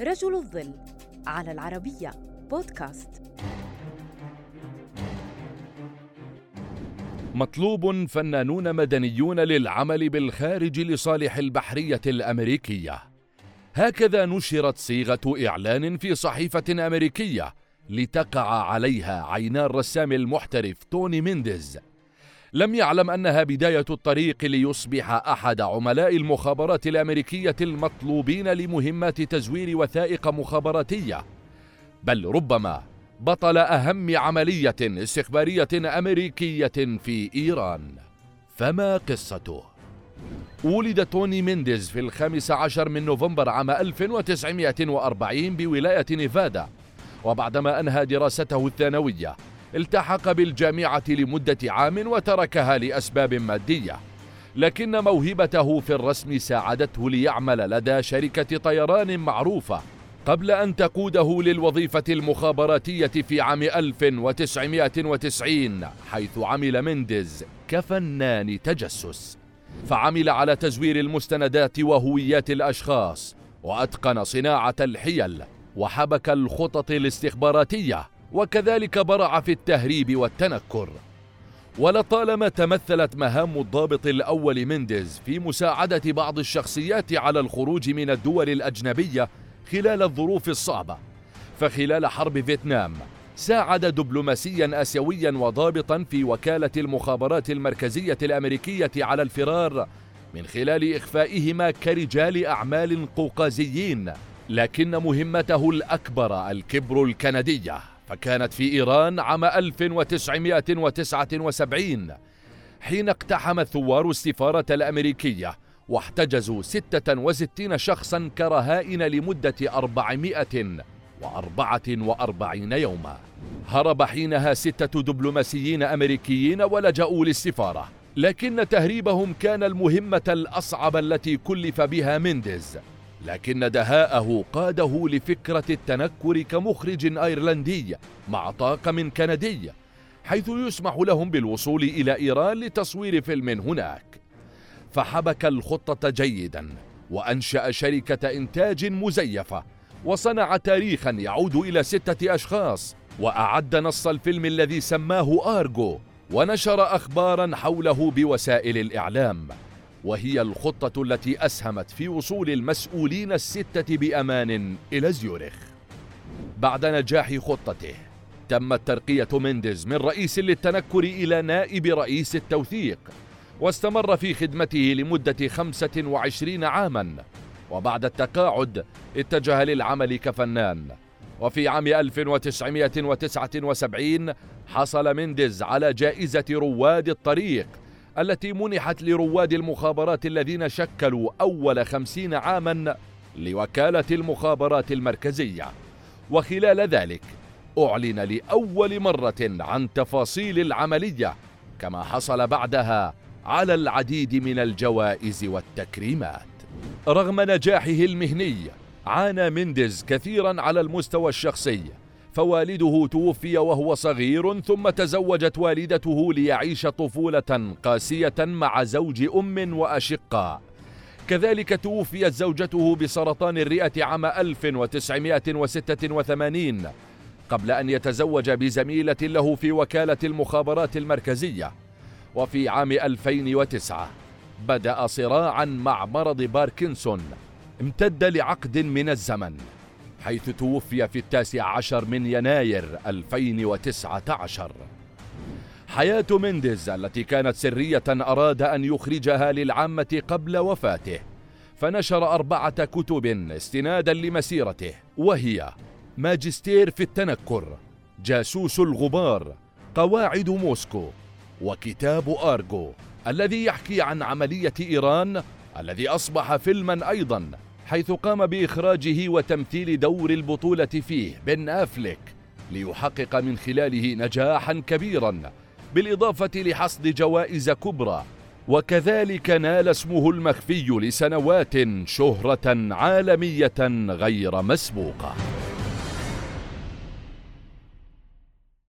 رجل الظل على العربية بودكاست. مطلوب فنانون مدنيون للعمل بالخارج لصالح البحرية الأمريكية. هكذا نشرت صيغة إعلان في صحيفة أمريكية لتقع عليها عينا الرسام المحترف توني مينديز. لم يعلم أنها بداية الطريق ليصبح أحد عملاء المخابرات الأمريكية المطلوبين لمهمات تزوير وثائق مخابراتية. بل ربما بطل أهم عملية استخبارية أمريكية في إيران. فما قصته؟ ولد توني مينديز في الخامس عشر من نوفمبر عام 1940 بولاية نيفادا وبعدما أنهى دراسته الثانوية. التحق بالجامعة لمدة عام وتركها لأسباب مادية لكن موهبته في الرسم ساعدته ليعمل لدى شركة طيران معروفة قبل أن تقوده للوظيفة المخابراتية في عام 1990 حيث عمل مينديز كفنان تجسس فعمل على تزوير المستندات وهويات الأشخاص وأتقن صناعة الحيل وحبك الخطط الاستخباراتية وكذلك برع في التهريب والتنكر. ولطالما تمثلت مهام الضابط الأول مينديز في مساعدة بعض الشخصيات على الخروج من الدول الأجنبية خلال الظروف الصعبة. فخلال حرب فيتنام ساعد دبلوماسيا آسيويا وضابطا في وكالة المخابرات المركزية الأمريكية على الفرار من خلال إخفائهما كرجال أعمال قوقازيين لكن مهمته الأكبر الكبر الكندية. فكانت في إيران عام 1979 حين اقتحم الثوار السفارة الأمريكية واحتجزوا 66 شخصا كرهائن لمدة 444 يوما. هرب حينها ستة دبلوماسيين أمريكيين ولجأوا للسفارة لكن تهريبهم كان المهمة الأصعب التي كلف بها مينديز. لكن دهاءه قاده لفكرة التنكر كمخرج أيرلندي مع طاقم كندي حيث يسمح لهم بالوصول إلى إيران لتصوير فيلم هناك. فحبك الخطة جيدا وأنشأ شركة إنتاج مزيفة وصنع تاريخا يعود إلى ستة أشخاص وأعد نص الفيلم الذي سماه آرجو ونشر أخبارا حوله بوسائل الإعلام. وهي الخطة التي أسهمت في وصول المسؤولين الستة بأمان إلى زيورخ. بعد نجاح خطته تمت ترقية مينديز من رئيس للتنكر إلى نائب رئيس التوثيق واستمر في خدمته لمدة 25 عاما. وبعد التقاعد اتجه للعمل كفنان. وفي عام 1979 حصل مينديز على جائزة رواد الطريق التي منحت لرواد المخابرات الذين شكلوا أول خمسين عاما لوكالة المخابرات المركزية. وخلال ذلك أعلن لأول مرة عن تفاصيل العملية كما حصل بعدها على العديد من الجوائز والتكريمات. رغم نجاحه المهني عانى مينديز كثيرا على المستوى الشخصي فوالده توفي وهو صغير ثم تزوجت والدته ليعيش طفولة قاسية مع زوج أم وأشقاء كذلك توفيت زوجته بسرطان الرئة عام 1986 قبل أن يتزوج بزميلة له في وكالة المخابرات المركزية. وفي عام 2009 بدأ صراعا مع مرض باركنسون امتد لعقد من الزمن. حيث توفي في التاسع عشر من يناير 2019 حياة مينديز التي كانت سرية أراد أن يخرجها للعامة قبل وفاته فنشر أربعة كتب استنادا لمسيرته وهي ماجستير في التنكر جاسوس الغبار قواعد موسكو وكتاب آرجو الذي يحكي عن عملية إيران الذي أصبح فيلما أيضا. حيث قام بإخراجه وتمثيل دور البطولة فيه بن أفليك ليحقق من خلاله نجاحا كبيرا بالإضافة لحصد جوائز كبرى. وكذلك نال اسمه المخفي لسنوات شهرة عالمية غير مسبوقة.